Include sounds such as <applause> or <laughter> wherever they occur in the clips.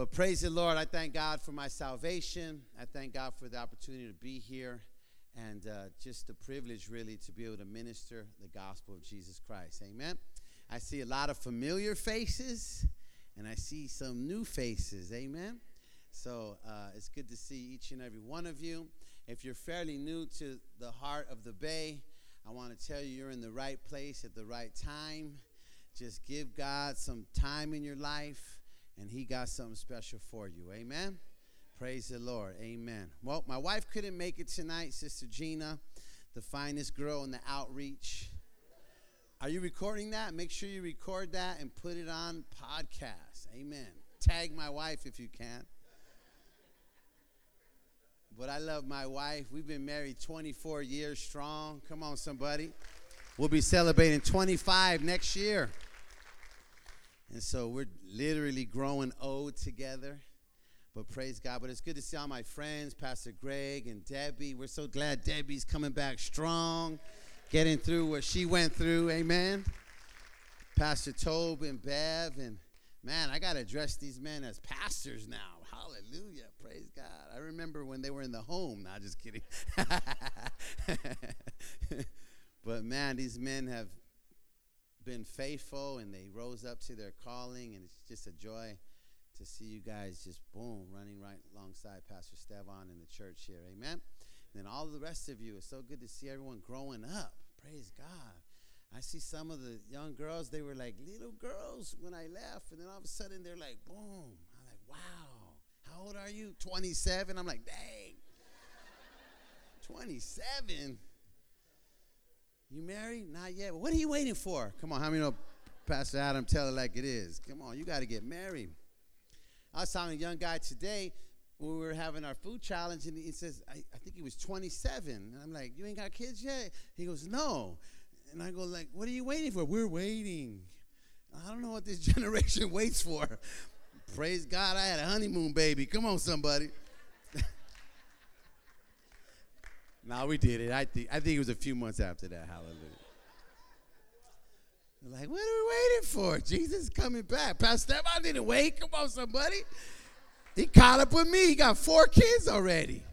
But praise the Lord. I thank God for my salvation. I thank God for the opportunity to be here and uh, just the privilege, really, to be able to minister the gospel of Jesus Christ. Amen. I see a lot of familiar faces and I see some new faces. Amen. So uh, it's good to see each and every one of you. If you're fairly new to the heart of the Bay, I want to tell you you're in the right place at the right time. Just give God some time in your life, and He got something special for you. Amen. Praise the Lord. Amen. Well, my wife couldn't make it tonight, Sister Gina, the finest girl in the outreach. Are you recording that? Make sure you record that and put it on podcast. Amen. Tag my wife if you can. But I love my wife. We've been married 24 years strong. Come on, somebody. We'll be celebrating 25 next year. And so we're literally growing old together. But praise God. But it's good to see all my friends, Pastor Greg and Debbie. We're so glad Debbie's coming back strong, getting through what she went through. Amen. Pastor Tobe and Bev. And man, I got to address these men as pastors now. Hallelujah. Praise God. I remember when they were in the home. Not just kidding. <laughs> but man, these men have been faithful and they rose up to their calling, and it's just a joy to see you guys just boom running right alongside Pastor Stevan in the church here. Amen. And then all the rest of you, it's so good to see everyone growing up. Praise God. I see some of the young girls, they were like little girls when I left, and then all of a sudden they're like, boom. I'm like, wow. How old are you? 27. I'm like, dang. 27. You married? Not yet. What are you waiting for? Come on, how many know Pastor Adam tell it like it is? Come on, you got to get married. I was talking to a young guy today when we were having our food challenge, and he says, I, I think he was 27. And I'm like, you ain't got kids yet? He goes, no. And I go, like, what are you waiting for? We're waiting. I don't know what this <laughs> generation waits for. Praise God, I had a honeymoon baby. Come on, somebody. No, we did it. I think I think it was a few months after that. Hallelujah. Like, what are we waiting for? Jesus coming back. Pastor I didn't wait. Come on, somebody. He caught up with me. He got four kids already.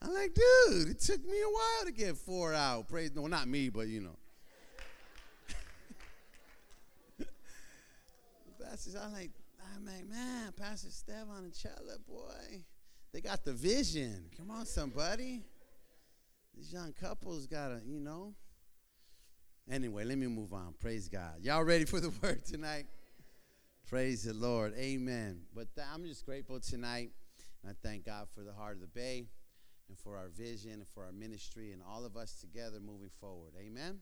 I'm like, dude, it took me a while to get four out. Praise no, not me, but you know. <laughs> Pastor, I'm like, I'm like, man, Pastor Stevan and Chella, boy, they got the vision. Come on, somebody. These young couples gotta, you know. Anyway, let me move on. Praise God. Y'all ready for the <laughs> word tonight? Praise the Lord. Amen. But th- I'm just grateful tonight. And I thank God for the heart of the Bay and for our vision and for our ministry and all of us together moving forward. Amen.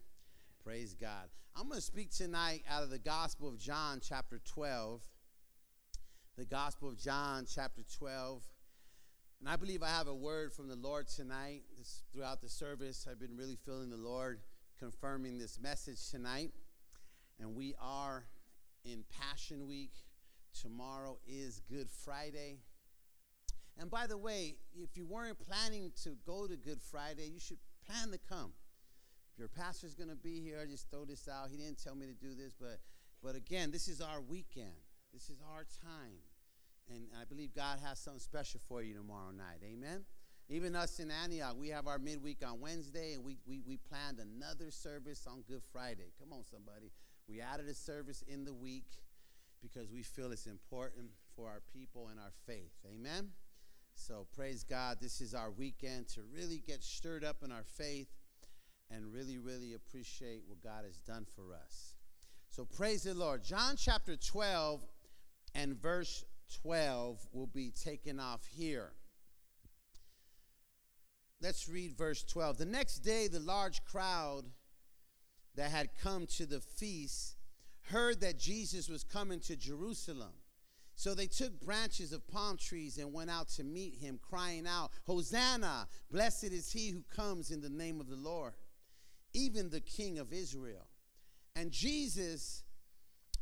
Praise God. I'm going to speak tonight out of the Gospel of John, chapter 12. The Gospel of John, chapter 12. And I believe I have a word from the Lord tonight. This, throughout the service, I've been really feeling the Lord confirming this message tonight. And we are in Passion Week. Tomorrow is Good Friday. And by the way, if you weren't planning to go to Good Friday, you should plan to come. If your pastor's going to be here, I just throw this out. He didn't tell me to do this, but but again, this is our weekend. This is our time. And I believe God has something special for you tomorrow night. Amen. Even us in Antioch, we have our midweek on Wednesday, and we, we, we planned another service on Good Friday. Come on, somebody. We added a service in the week because we feel it's important for our people and our faith. Amen? So praise God. This is our weekend to really get stirred up in our faith and really, really appreciate what God has done for us. So praise the Lord. John chapter 12 and verse 12 will be taken off here. Let's read verse 12. The next day, the large crowd that had come to the feast heard that Jesus was coming to Jerusalem. So they took branches of palm trees and went out to meet him, crying out, Hosanna! Blessed is he who comes in the name of the Lord, even the King of Israel. And Jesus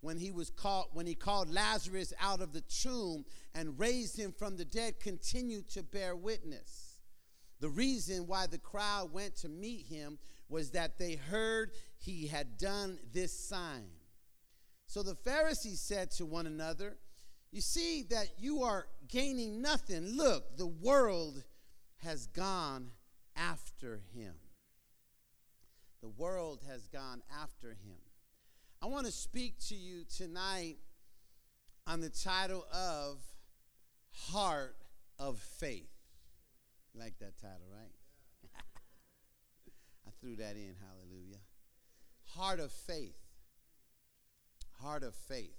when he was called when he called Lazarus out of the tomb and raised him from the dead continued to bear witness. The reason why the crowd went to meet him was that they heard he had done this sign. So the Pharisees said to one another, You see that you are gaining nothing. Look, the world has gone after him. The world has gone after him. I want to speak to you tonight on the title of Heart of Faith. You like that title, right? <laughs> I threw that in, hallelujah. Heart of Faith. Heart of Faith.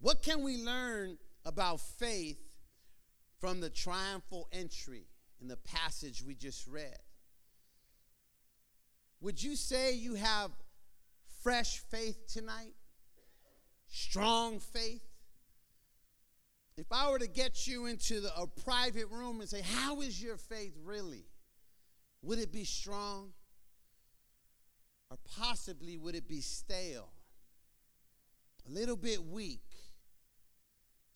What can we learn about faith from the triumphal entry in the passage we just read? Would you say you have fresh faith tonight? Strong faith? If I were to get you into the, a private room and say, How is your faith really? Would it be strong? Or possibly would it be stale? A little bit weak?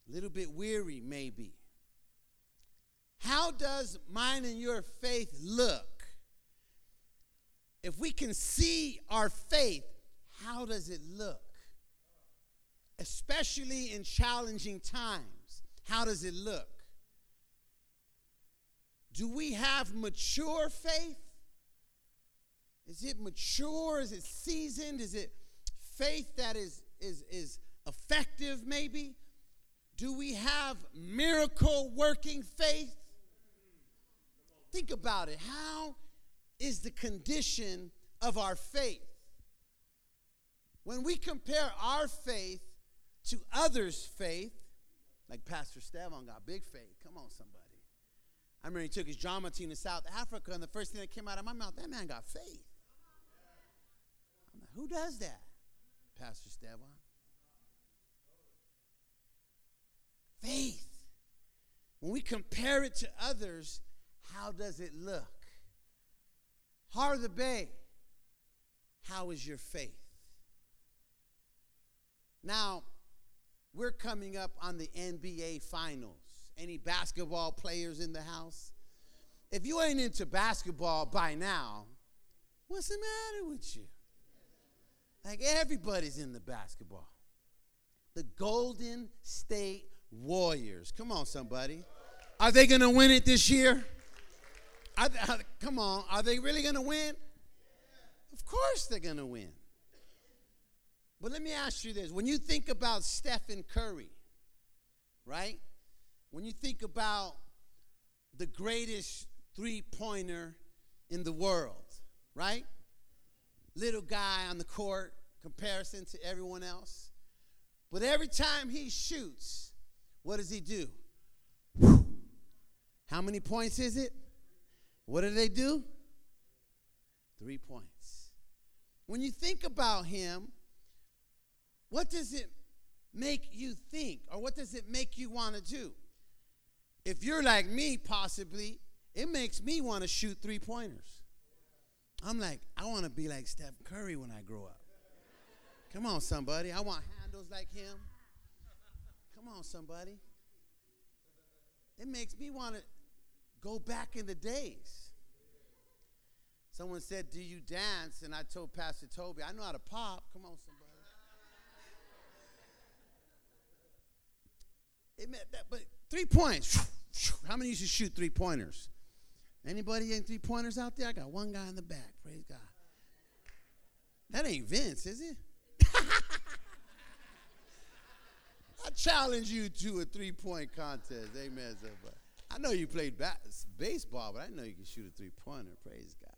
A little bit weary, maybe? How does mine and your faith look? If we can see our faith, how does it look? Especially in challenging times, how does it look? Do we have mature faith? Is it mature? Is it seasoned? Is it faith that is, is, is effective, maybe? Do we have miracle working faith? Think about it. How is the condition of our faith. When we compare our faith to others' faith, like Pastor Stevon got big faith. Come on, somebody. I remember he took his drama team to South Africa, and the first thing that came out of my mouth, that man got faith. Like, Who does that? Pastor Stevon. Faith. When we compare it to others, how does it look? Of the Bay, how is your faith? Now, we're coming up on the NBA Finals. Any basketball players in the house? If you ain't into basketball by now, what's the matter with you? Like everybody's in the basketball. The Golden State Warriors. Come on, somebody. Are they going to win it this year? I, I, come on, are they really going to win? Of course they're going to win. But let me ask you this. When you think about Stephen Curry, right? When you think about the greatest three pointer in the world, right? Little guy on the court, comparison to everyone else. But every time he shoots, what does he do? How many points is it? What do they do? Three points. When you think about him, what does it make you think or what does it make you want to do? If you're like me, possibly, it makes me want to shoot three pointers. I'm like, I want to be like Steph Curry when I grow up. Come on, somebody. I want handles like him. Come on, somebody. It makes me want to Go back in the days. Someone said, Do you dance? And I told Pastor Toby, I know how to pop. Come on, somebody. That, but three points. How many used to shoot three pointers? Anybody in three pointers out there? I got one guy in the back. Praise God. That ain't Vince, is it? <laughs> I challenge you to a three point contest. Amen. I know you played ba- baseball, but I know you can shoot a three pointer. Praise God.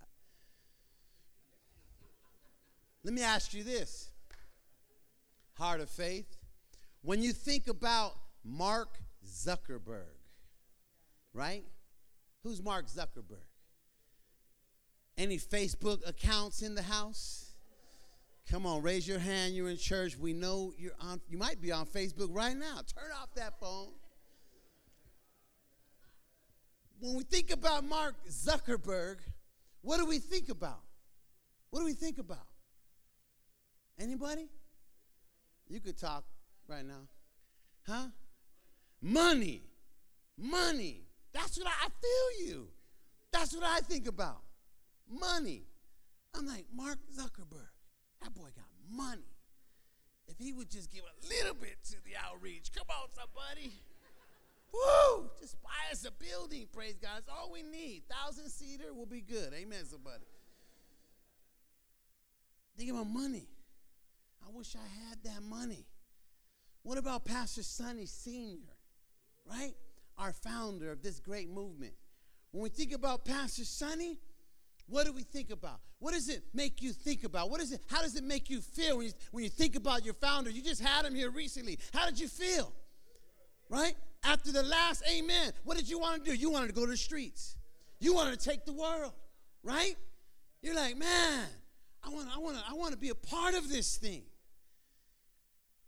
Let me ask you this Heart of faith. When you think about Mark Zuckerberg, right? Who's Mark Zuckerberg? Any Facebook accounts in the house? Come on, raise your hand. You're in church. We know you're on. You might be on Facebook right now. Turn off that phone. when we think about Mark Zuckerberg, what do we think about? What do we think about? Anybody? You could talk right now. Huh? Money. Money. That's what I, I feel you. That's what I think about. Money. I'm like, Mark Zuckerberg, that boy got money. If he would just give a little bit to the outreach, come on, somebody. Woo! Just buy us a building, praise God. That's all we need. Thousand seater will be good. Amen, somebody. Think about money. I wish I had that money. What about Pastor Sonny Sr., right? Our founder of this great movement. When we think about Pastor Sonny, what do we think about? What does it make you think about? What is it? How does it make you feel when you, when you think about your founder? You just had him here recently. How did you feel? Right? After the last amen, what did you want to do? You wanted to go to the streets. You wanted to take the world, right? You're like, man, I want, to I want, to, I want to be a part of this thing.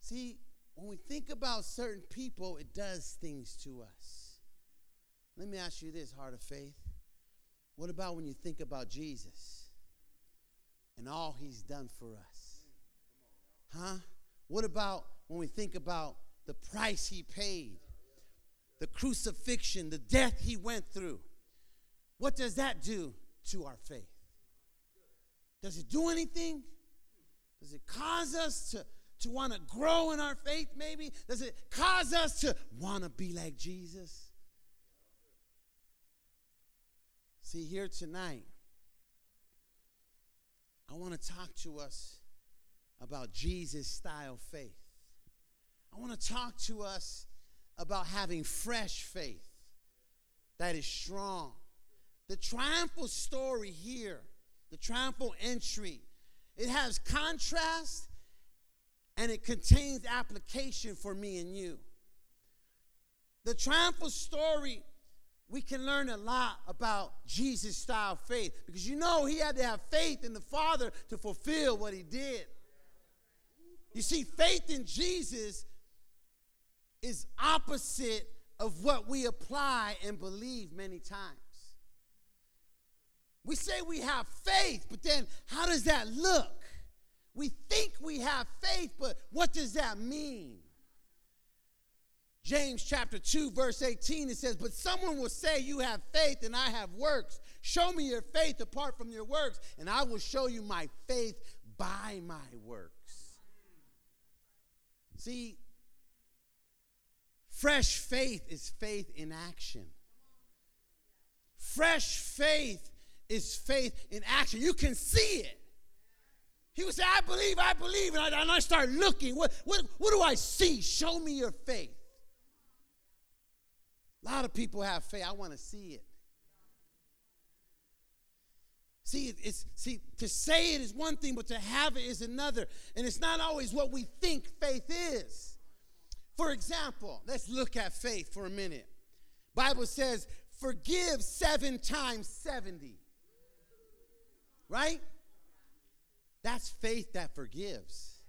See, when we think about certain people, it does things to us. Let me ask you this, heart of faith. What about when you think about Jesus and all he's done for us? Huh? What about when we think about the price he paid, the crucifixion, the death he went through? What does that do to our faith? Does it do anything? Does it cause us to to want to grow in our faith, maybe? Does it cause us to want to be like Jesus? See, here tonight, I want to talk to us about Jesus style faith. I want to talk to us about having fresh faith that is strong. The triumphal story here, the triumphal entry, it has contrast and it contains application for me and you. The triumphal story, we can learn a lot about Jesus style faith because you know he had to have faith in the Father to fulfill what he did. You see, faith in Jesus is opposite of what we apply and believe many times. We say we have faith, but then how does that look? We think we have faith, but what does that mean? James chapter 2, verse 18, it says, But someone will say, You have faith and I have works. Show me your faith apart from your works, and I will show you my faith by my works. See, fresh faith is faith in action. Fresh faith is faith in action. You can see it. He would say, I believe, I believe. And I, and I start looking. What, what, what do I see? Show me your faith. A lot of people have faith. I want to see it. See, it's see to say it is one thing, but to have it is another. And it's not always what we think faith is. For example, let's look at faith for a minute. Bible says, forgive seven times 70. Right? That's faith that forgives.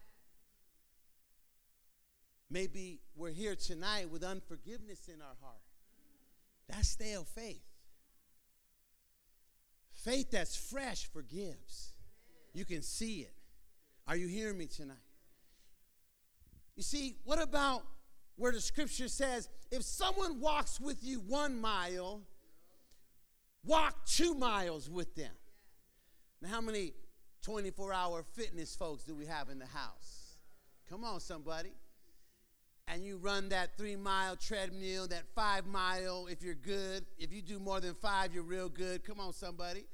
Maybe we're here tonight with unforgiveness in our heart. That's stale faith. Faith that's fresh forgives. You can see it. Are you hearing me tonight? You see, what about where the scripture says, if someone walks with you one mile, walk two miles with them? Now, how many 24 hour fitness folks do we have in the house? Come on, somebody. And you run that three mile treadmill, that five mile if you're good. If you do more than five, you're real good. Come on, somebody.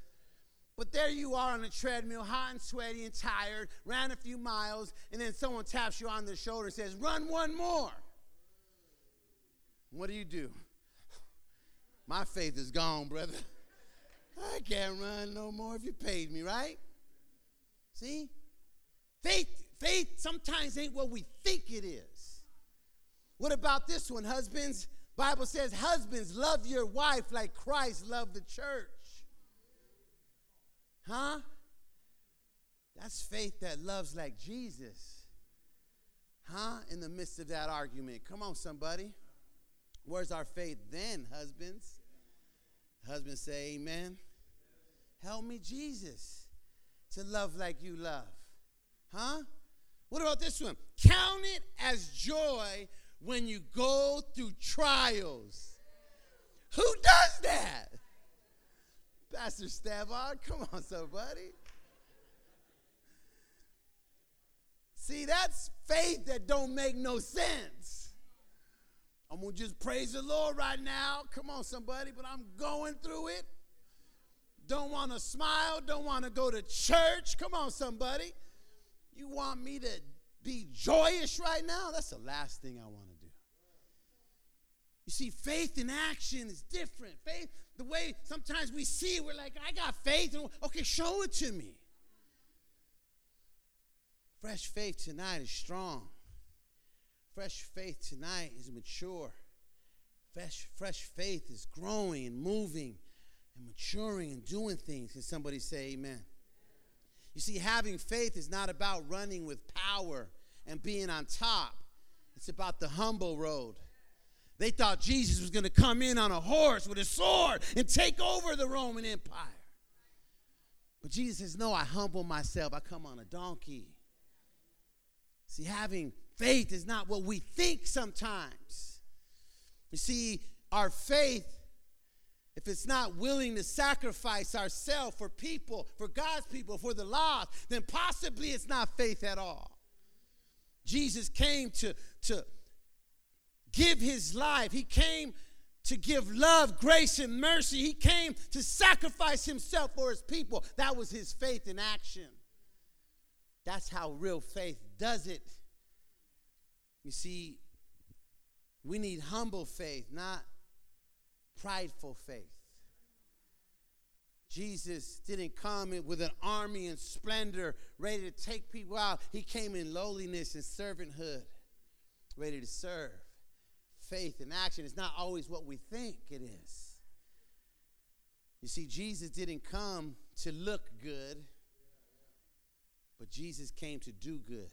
But there you are on a treadmill, hot and sweaty and tired, ran a few miles, and then someone taps you on the shoulder and says, Run one more. What do you do? My faith is gone, brother. <laughs> I can't run no more if you paid me, right? See? Faith, faith sometimes ain't what we think it is. What about this one, husbands? Bible says, husbands, love your wife like Christ loved the church. Huh? That's faith that loves like Jesus. Huh? In the midst of that argument. Come on, somebody. Where's our faith then, husbands? Husbands say amen. Help me, Jesus, to love like you love. Huh? What about this one? Count it as joy when you go through trials. Who does that? Pastor Stavon, come on, somebody. See, that's faith that don't make no sense. I'm to just praise the Lord right now. Come on, somebody, but I'm going through it. Don't want to smile, don't want to go to church. Come on, somebody. You want me to be joyous right now? That's the last thing I want to do. You see, faith in action is different. Faith, the way sometimes we see it, we're like, I got faith. And, okay, show it to me. Fresh faith tonight is strong. Fresh faith tonight is mature. Fresh, fresh faith is growing and moving and maturing and doing things. Can somebody say amen? You see, having faith is not about running with power and being on top, it's about the humble road. They thought Jesus was going to come in on a horse with a sword and take over the Roman Empire. But Jesus says, No, I humble myself. I come on a donkey. See, having faith is not what we think sometimes. You see, our faith, if it's not willing to sacrifice ourselves for people, for God's people, for the lost, then possibly it's not faith at all. Jesus came to, to give his life, he came to give love, grace, and mercy. He came to sacrifice himself for his people. That was his faith in action. That's how real faith does it. You see, we need humble faith, not prideful faith. Jesus didn't come with an army and splendor ready to take people out. He came in lowliness and servanthood, ready to serve. Faith and action is not always what we think it is. You see, Jesus didn't come to look good. But Jesus came to do good.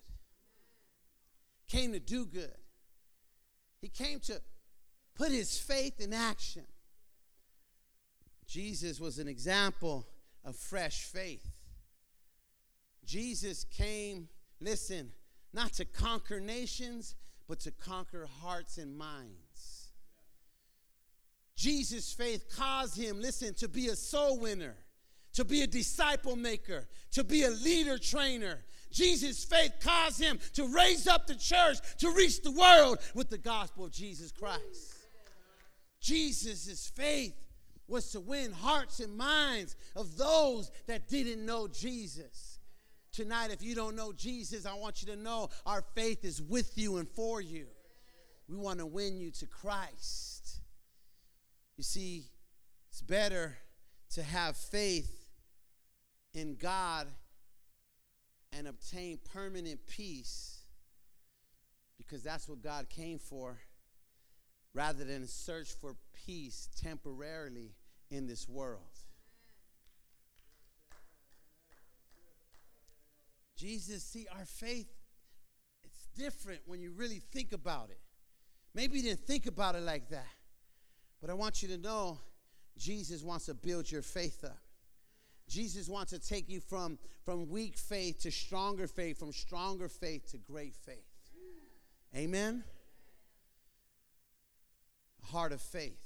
Came to do good. He came to put his faith in action. Jesus was an example of fresh faith. Jesus came, listen, not to conquer nations, but to conquer hearts and minds. Jesus' faith caused him, listen, to be a soul winner to be a disciple maker, to be a leader trainer. Jesus' faith caused him to raise up the church to reach the world with the gospel of Jesus Christ. Jesus' faith was to win hearts and minds of those that didn't know Jesus. Tonight, if you don't know Jesus, I want you to know our faith is with you and for you. We want to win you to Christ. You see, it's better to have faith in God and obtain permanent peace because that's what God came for rather than search for peace temporarily in this world. Jesus, see, our faith, it's different when you really think about it. Maybe you didn't think about it like that, but I want you to know Jesus wants to build your faith up. Jesus wants to take you from, from weak faith to stronger faith, from stronger faith to great faith. Amen? Heart of faith.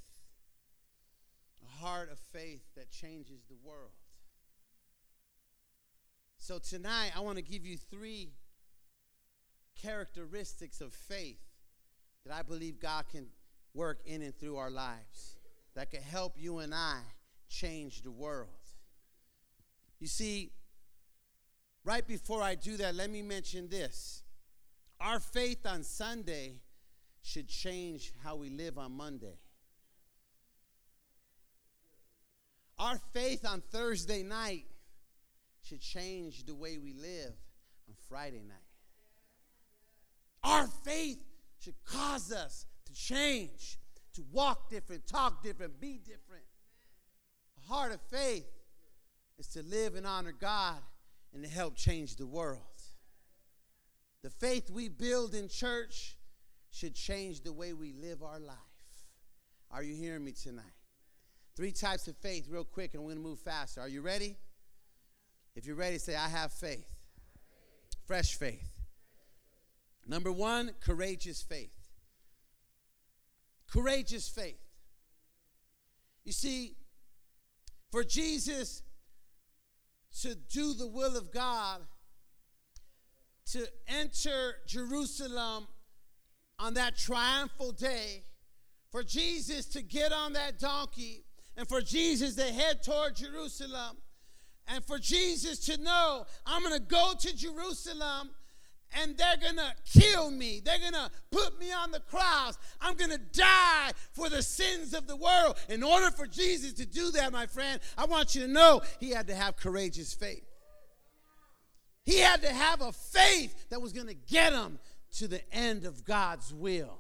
Heart of faith that changes the world. So tonight, I want to give you three characteristics of faith that I believe God can work in and through our lives that can help you and I change the world. You see, right before I do that, let me mention this. Our faith on Sunday should change how we live on Monday. Our faith on Thursday night should change the way we live on Friday night. Our faith should cause us to change, to walk different, talk different, be different. A heart of faith is to live and honor God and to help change the world. The faith we build in church should change the way we live our life. Are you hearing me tonight? Three types of faith, real quick, and we're going to move faster. Are you ready? If you're ready, say, I have faith. Fresh faith. Number one, courageous faith. Courageous faith. You see, for Jesus to do the will of God, to enter Jerusalem on that triumphal day, for Jesus to get on that donkey, and for Jesus to head toward Jerusalem, and for Jesus to know, I'm going to go to Jerusalem and they're gonna kill me. They're gonna put me on the cross. I'm gonna die for the sins of the world. In order for Jesus to do that, my friend, I want you to know he had to have courageous faith. He had to have a faith that was gonna get him to the end of God's will.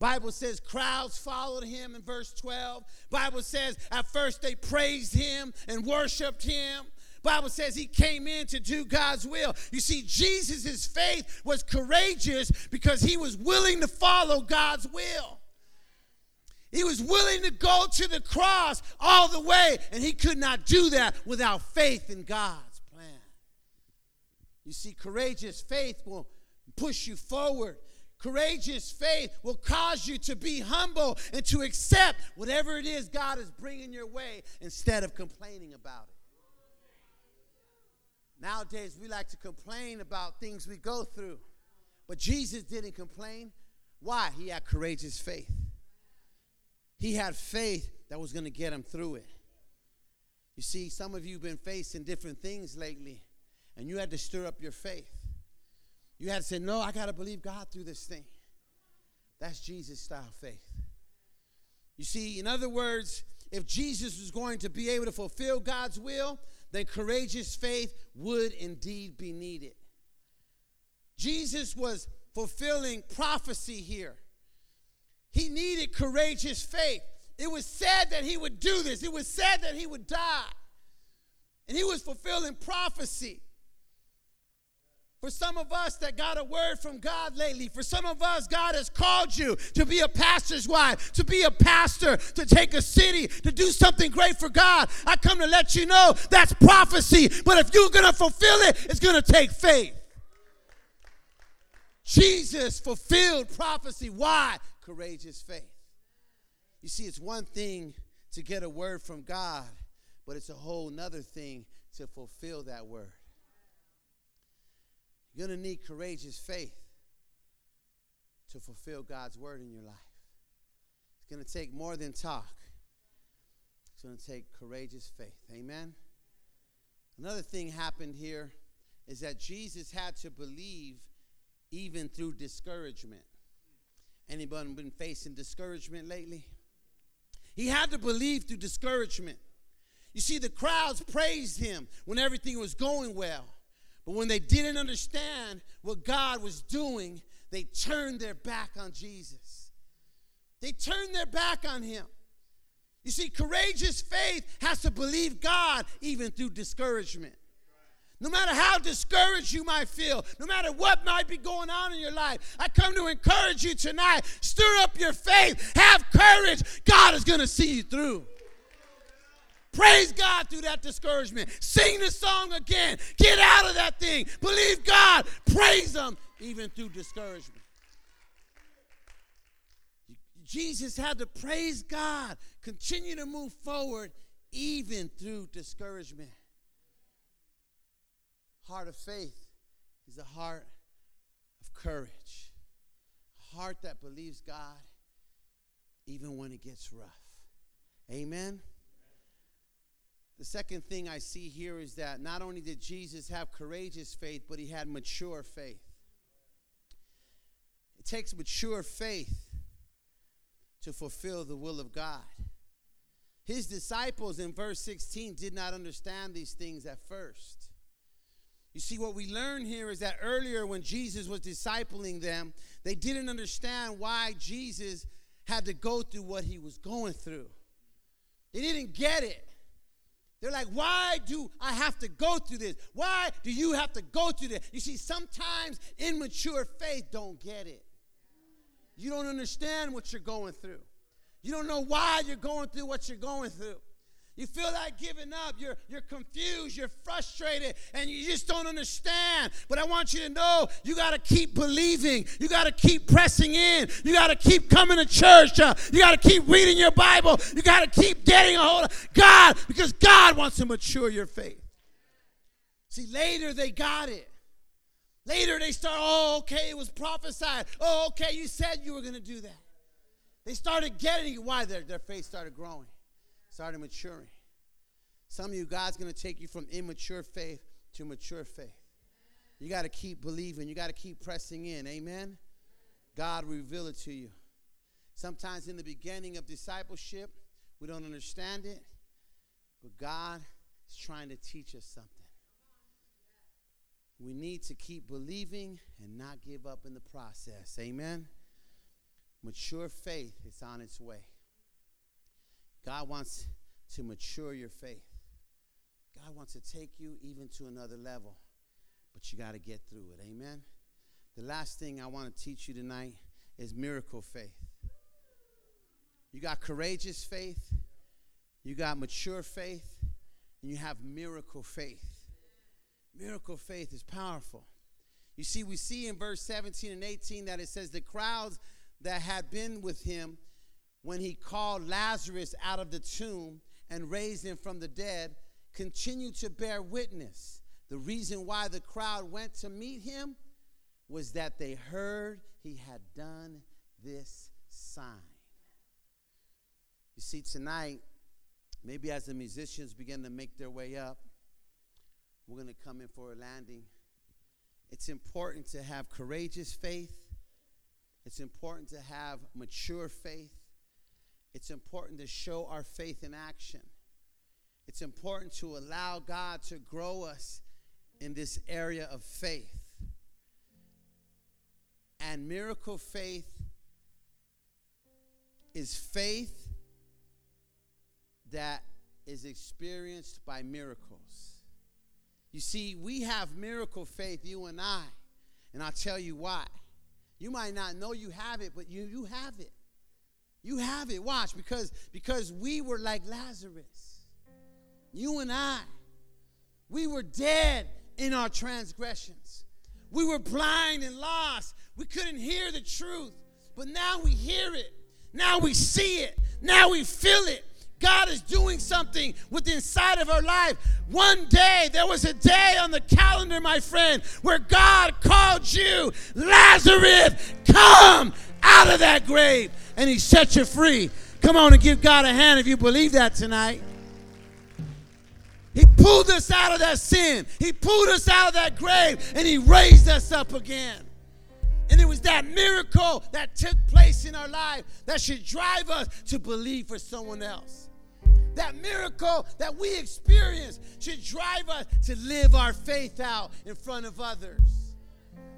Bible says crowds followed him in verse 12. Bible says at first they praised him and worshiped him. Bible says he came in to do God's will. You see, Jesus' faith was courageous because he was willing to follow God's will. He was willing to go to the cross all the way, and he could not do that without faith in God's plan. You see, courageous faith will push you forward. Courageous faith will cause you to be humble and to accept whatever it is God is bringing your way instead of complaining about it. Nowadays, we like to complain about things we go through. But Jesus didn't complain. Why? He had courageous faith. He had faith that was going to get him through it. You see, some of you have been facing different things lately, and you had to stir up your faith. You had to say, No, I got to believe God through this thing. That's Jesus style faith. You see, in other words, if Jesus was going to be able to fulfill God's will, then courageous faith would indeed be needed. Jesus was fulfilling prophecy here. He needed courageous faith. It was said that he would do this, it was said that he would die. And he was fulfilling prophecy. For some of us that got a word from God lately, for some of us, God has called you to be a pastor's wife, to be a pastor, to take a city, to do something great for God. I come to let you know that's prophecy, but if you're going to fulfill it, it's going to take faith. Jesus fulfilled prophecy. Why? Courageous faith. You see, it's one thing to get a word from God, but it's a whole nother thing to fulfill that word. You're going to need courageous faith to fulfill God's word in your life. It's going to take more than talk, it's going to take courageous faith. Amen? Another thing happened here is that Jesus had to believe even through discouragement. Anyone been facing discouragement lately? He had to believe through discouragement. You see, the crowds praised him when everything was going well. But when they didn't understand what God was doing, they turned their back on Jesus. They turned their back on him. You see, courageous faith has to believe God even through discouragement. No matter how discouraged you might feel, no matter what might be going on in your life, I come to encourage you tonight. Stir up your faith. Have courage. God is going to see you through. Praise God through that discouragement. Sing the song again. Get out of that thing. Believe God. Praise Him even through discouragement. Jesus had to praise God, continue to move forward even through discouragement. Heart of faith is a heart of courage, a heart that believes God even when it gets rough. Amen. The second thing I see here is that not only did Jesus have courageous faith, but he had mature faith. It takes mature faith to fulfill the will of God. His disciples in verse 16 did not understand these things at first. You see, what we learn here is that earlier when Jesus was discipling them, they didn't understand why Jesus had to go through what he was going through. They didn't get it. They're like, why do I have to go through this? Why do you have to go through this? You see, sometimes immature faith don't get it. You don't understand what you're going through. You don't know why you're going through what you're going through. You feel like giving up. You're, you're confused. You're frustrated. And you just don't understand. But I want you to know you got to keep believing. You got to keep pressing in. You got to keep coming to church. Uh, you got to keep reading your Bible. You got to keep getting a hold of God because God wants to mature your faith. See, later they got it. Later they start, oh, okay, it was prophesied. Oh, okay, you said you were going to do that. They started getting why their, their faith started growing started maturing. Some of you, God's going to take you from immature faith to mature faith. You got to keep believing. You got to keep pressing in. Amen? God reveal it to you. Sometimes in the beginning of discipleship, we don't understand it, but God is trying to teach us something. We need to keep believing and not give up in the process. Amen? Mature faith is on its way. God wants to mature your faith. God wants to take you even to another level, but you got to get through it. Amen. The last thing I want to teach you tonight is miracle faith. You got courageous faith, you got mature faith, and you have miracle faith. Miracle faith is powerful. You see, we see in verse 17 and 18 that it says the crowds that had been with him when he called Lazarus out of the tomb and raised him from the dead, continued to bear witness. The reason why the crowd went to meet him was that they heard he had done this sign. You see, tonight, maybe as the musicians begin to make their way up, we're going to come in for a landing. It's important to have courageous faith. It's important to have mature faith it's important to show our faith in action. It's important to allow God to grow us in this area of faith. And miracle faith is faith that is experienced by miracles. You see, we have miracle faith, you and I. And I'll tell you why. You might not know you have it, but you, you have it. You have it. Watch, because because we were like Lazarus. You and I. We were dead in our transgressions. We were blind and lost. We couldn't hear the truth. But now we hear it. Now we see it. Now we feel it. God is doing something with the inside of our life. One day, there was a day on the calendar, my friend, where God called you, Lazarus, come out of that grave and he set you free. Come on and give God a hand if you believe that tonight. He pulled us out of that sin. He pulled us out of that grave and he raised us up again. And it was that miracle that took place in our life that should drive us to believe for someone else. That miracle that we experience should drive us to live our faith out in front of others.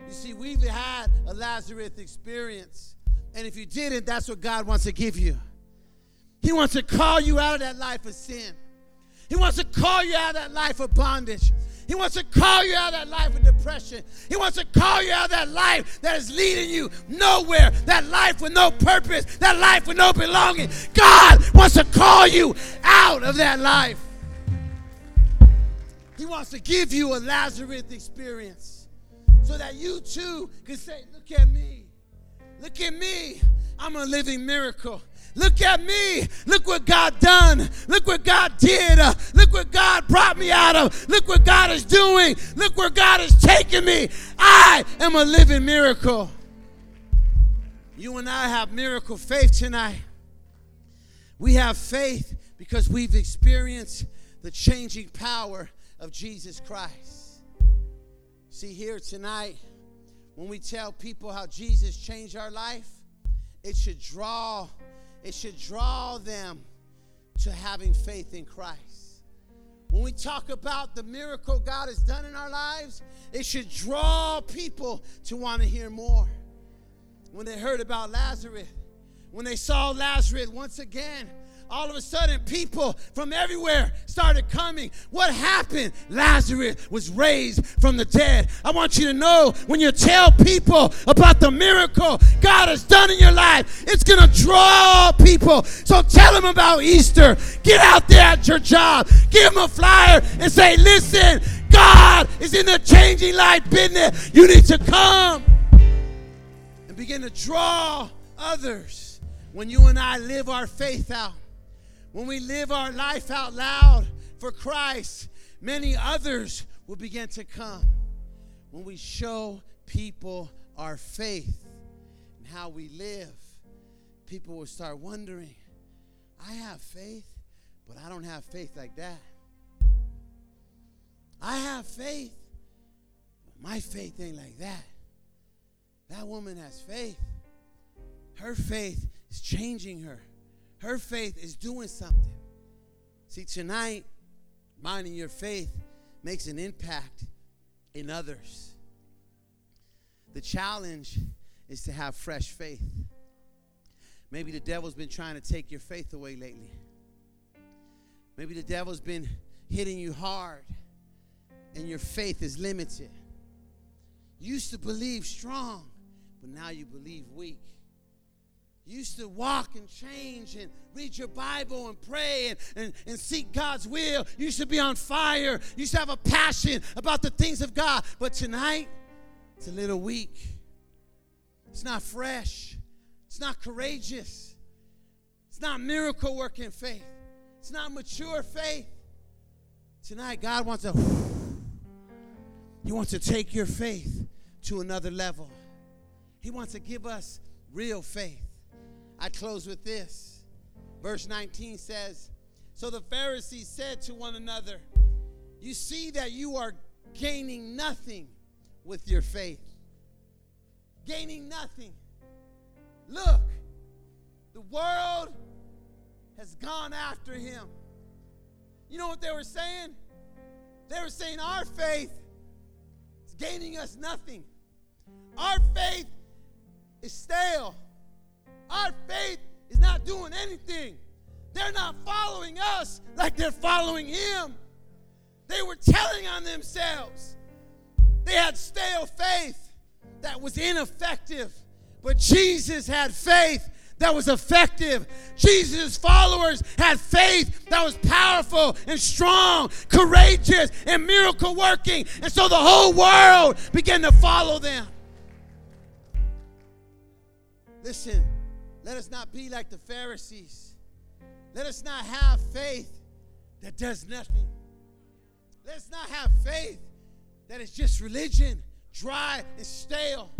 You see, we've had a Lazarus experience. And if you didn't, that's what God wants to give you. He wants to call you out of that life of sin. He wants to call you out of that life of bondage. He wants to call you out of that life of depression. He wants to call you out of that life that is leading you nowhere, that life with no purpose, that life with no belonging. God wants to call you out of that life. He wants to give you a Lazarus experience so that you too can say, Look at me. Look at me. I'm a living miracle. Look at me. Look what God done. Look what God did. Uh, look what God brought me out of. Look what God is doing. Look where God is taking me. I am a living miracle. You and I have miracle faith tonight. We have faith because we've experienced the changing power of Jesus Christ. See, here tonight, when we tell people how Jesus changed our life, it should draw it should draw them to having faith in Christ. When we talk about the miracle God has done in our lives, it should draw people to want to hear more. When they heard about Lazarus, when they saw Lazarus once again all of a sudden people from everywhere started coming. What happened? Lazarus was raised from the dead. I want you to know when you tell people about the miracle God has done in your life, it's going to draw people. So tell them about Easter. Get out there at your job, give them a flyer and say, listen, God is in the changing light business. You need to come and begin to draw others when you and I live our faith out when we live our life out loud for Christ, many others will begin to come. When we show people our faith and how we live, people will start wondering I have faith, but I don't have faith like that. I have faith, but my faith ain't like that. That woman has faith. Her faith is changing her. Her faith is doing something. See, tonight, minding your faith makes an impact in others. The challenge is to have fresh faith. Maybe the devil's been trying to take your faith away lately. Maybe the devil's been hitting you hard and your faith is limited. You used to believe strong, but now you believe weak. You used to walk and change and read your Bible and pray and, and, and seek God's will. You used to be on fire. You used to have a passion about the things of God. But tonight, it's a little weak. It's not fresh. It's not courageous. It's not miracle working faith. It's not mature faith. Tonight, God wants to, He wants to take your faith to another level. He wants to give us real faith. I close with this. Verse 19 says, So the Pharisees said to one another, You see that you are gaining nothing with your faith. Gaining nothing. Look, the world has gone after him. You know what they were saying? They were saying, Our faith is gaining us nothing. Our faith is stale. Our faith is not doing anything. They're not following us like they're following Him. They were telling on themselves. They had stale faith that was ineffective, but Jesus had faith that was effective. Jesus' followers had faith that was powerful and strong, courageous, and miracle working. And so the whole world began to follow them. Listen, let us not be like the Pharisees. Let us not have faith that does nothing. Let us not have faith that is just religion, dry and stale.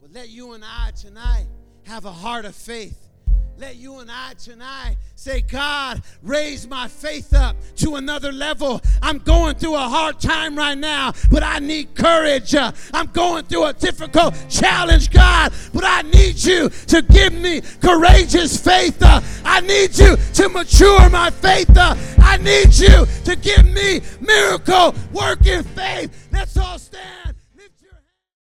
But let you and I tonight have a heart of faith let you and I tonight say, God, raise my faith up to another level. I'm going through a hard time right now, but I need courage. I'm going through a difficult challenge, God, but I need you to give me courageous faith. I need you to mature my faith. I need you to give me miracle working faith. Let's all stand.